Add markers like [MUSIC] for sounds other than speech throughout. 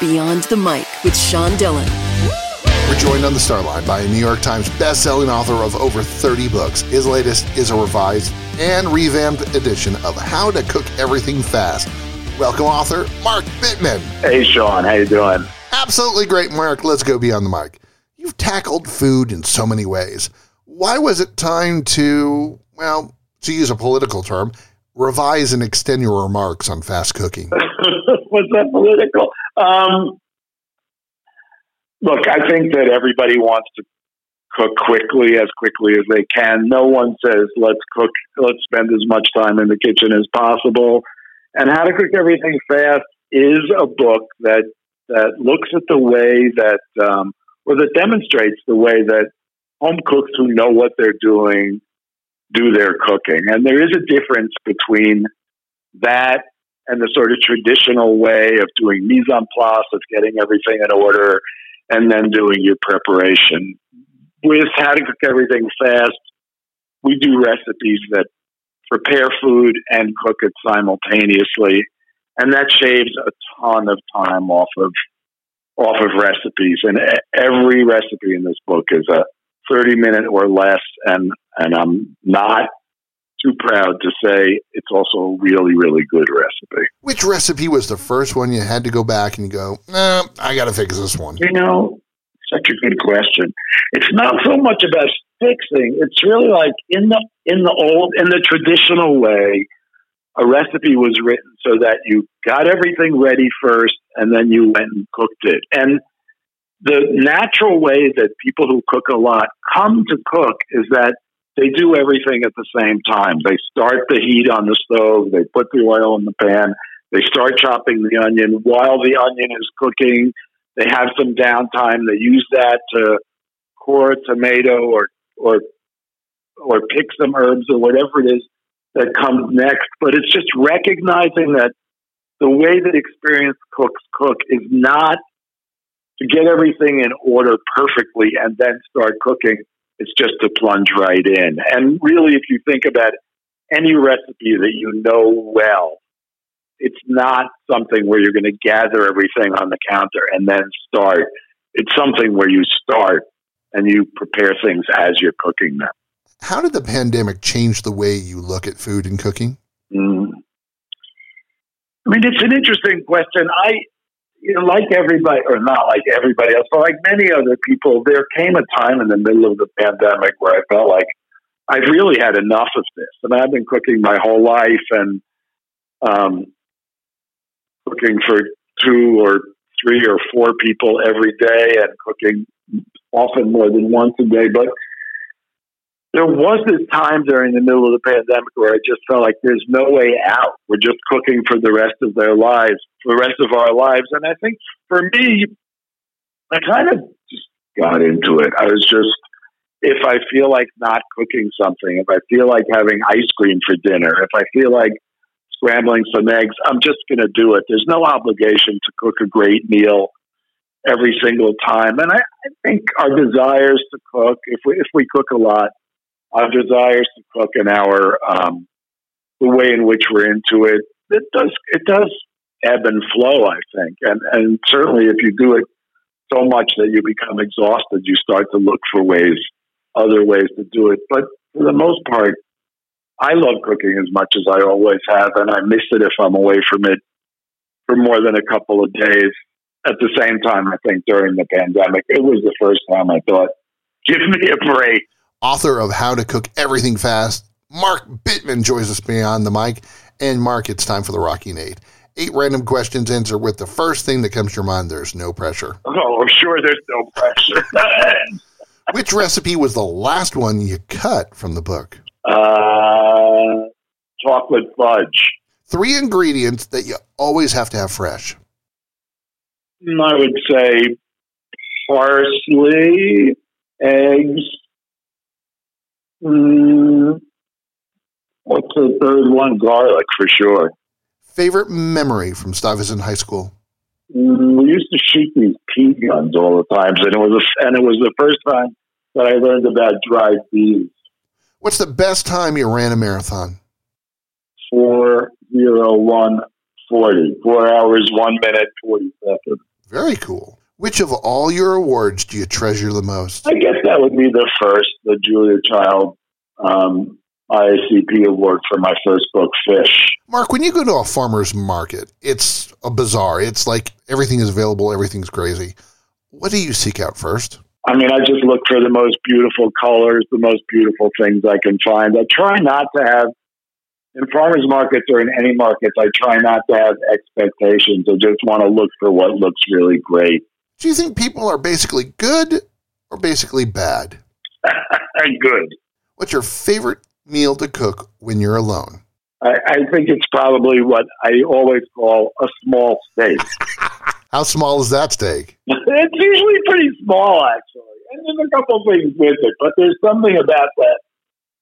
Beyond the Mic with Sean Dillon. We're joined on the star line by a New York Times best-selling author of over 30 books. His latest is a revised and revamped edition of How to Cook Everything Fast. Welcome, author Mark Bittman. Hey, Sean. How you doing? Absolutely great, Mark. Let's go beyond the mic. You've tackled food in so many ways. Why was it time to, well, to use a political term, revise and extend your remarks on fast cooking? [LAUGHS] was that political? Um, look, I think that everybody wants to cook quickly, as quickly as they can. No one says let's cook, let's spend as much time in the kitchen as possible. And How to Cook Everything Fast is a book that that looks at the way that, um, or that demonstrates the way that home cooks who know what they're doing do their cooking. And there is a difference between that and the sort of traditional way of doing mise en place, of getting everything in order, and then doing your preparation. With how to cook everything fast, we do recipes that prepare food and cook it simultaneously, and that shaves a ton of time off of off of recipes. And every recipe in this book is a 30 minute or less, and and I'm not too proud to say it's also a really, really good recipe. Which recipe was the first one you had to go back and go, nah, I got to fix this one? You know, such a good question. It's not so much about fixing. It's really like in the in the old in the traditional way, a recipe was written so that you got everything ready first and then you went and cooked it. And the natural way that people who cook a lot come to cook is that they do everything at the same time. They start the heat on the stove, they put the oil in the pan, they start chopping the onion. While the onion is cooking, they have some downtime. They use that to core a tomato or or or pick some herbs or whatever it is that comes next. But it's just recognizing that the way that experienced cooks cook is not to get everything in order perfectly and then start cooking. It's just to plunge right in. And really, if you think about any recipe that you know well, it's not something where you're going to gather everything on the counter and then start. It's something where you start and you prepare things as you're cooking them. How did the pandemic change the way you look at food and cooking? Mm. I mean, it's an interesting question. I, you know, like everybody, or not like everybody else, but like many other people, there came a time in the middle of the pandemic where I felt like I've really had enough of this. And I've been cooking my whole life and um, cooking for two or three or four people every day and cooking often more than once a day. But there was this time during the middle of the pandemic where I just felt like there's no way out. We're just cooking for the rest of their lives, for the rest of our lives. And I think for me, I kind of just got into it. I was just, if I feel like not cooking something, if I feel like having ice cream for dinner, if I feel like scrambling some eggs, I'm just going to do it. There's no obligation to cook a great meal every single time. And I, I think our desires to cook, if we, if we cook a lot, our desires to cook and our um, the way in which we're into it, it does it does ebb and flow. I think, and and certainly if you do it so much that you become exhausted, you start to look for ways, other ways to do it. But for the most part, I love cooking as much as I always have, and I miss it if I'm away from it for more than a couple of days. At the same time, I think during the pandemic, it was the first time I thought, give me a break author of How to Cook Everything Fast. Mark Bittman joins us beyond the mic. And Mark, it's time for the Rocky Nate. Eight random questions. Answer with the first thing that comes to your mind. There's no pressure. Oh, I'm sure there's no pressure. [LAUGHS] Which recipe was the last one you cut from the book? Uh, chocolate fudge. Three ingredients that you always have to have fresh. I would say parsley, eggs, Mm, what's the third one? Garlic for sure. Favorite memory from Stuyvesant High School? Mm, we used to shoot these pea guns all the time, and it was a, and it was the first time that I learned about dried bees. What's the best time you ran a marathon? Four zero one forty. Four hours, one minute, forty seconds. Very cool. Which of all your awards do you treasure the most? I guess that would be the first, the Julia Child um, IACP award for my first book, Fish. Mark, when you go to a farmer's market, it's a bazaar. It's like everything is available, everything's crazy. What do you seek out first? I mean, I just look for the most beautiful colors, the most beautiful things I can find. I try not to have, in farmers markets or in any markets, I try not to have expectations. I just want to look for what looks really great. Do you think people are basically good or basically bad? [LAUGHS] good. What's your favorite meal to cook when you're alone? I, I think it's probably what I always call a small steak. [LAUGHS] How small is that steak? [LAUGHS] it's usually pretty small, actually. And there's a couple things with it, but there's something about that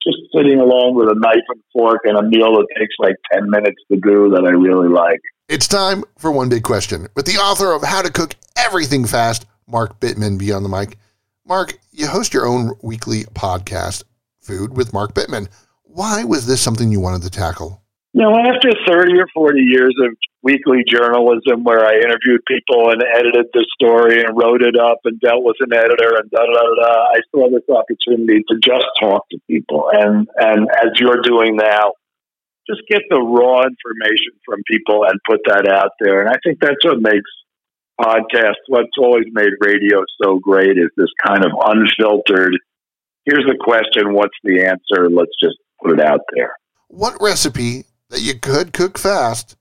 just sitting alone with a knife and fork and a meal that takes like 10 minutes to do that I really like. It's time for one big question with the author of How to Cook Everything Fast, Mark Bittman, Beyond the Mic. Mark, you host your own weekly podcast, Food with Mark Bittman. Why was this something you wanted to tackle? You know, after 30 or 40 years of weekly journalism where I interviewed people and edited the story and wrote it up and dealt with an editor and da da da da, I saw this opportunity to just talk to people. And, and as you're doing now, just get the raw information from people and put that out there. And I think that's what makes podcasts, what's always made radio so great is this kind of unfiltered, here's the question, what's the answer? Let's just put it out there. What recipe that you could cook fast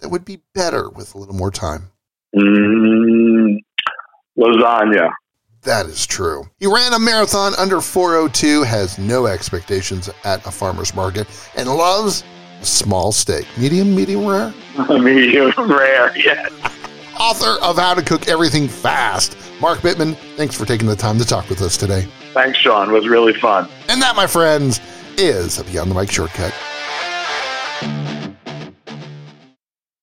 that would be better with a little more time? Mm, lasagna. That is true. He ran a marathon under 402, has no expectations at a farmer's market, and loves a small steak. Medium, medium rare? [LAUGHS] medium rare, yes. [LAUGHS] Author of How to Cook Everything Fast, Mark Bittman, thanks for taking the time to talk with us today. Thanks, Sean. It was really fun. And that, my friends, is a Beyond the Mic shortcut.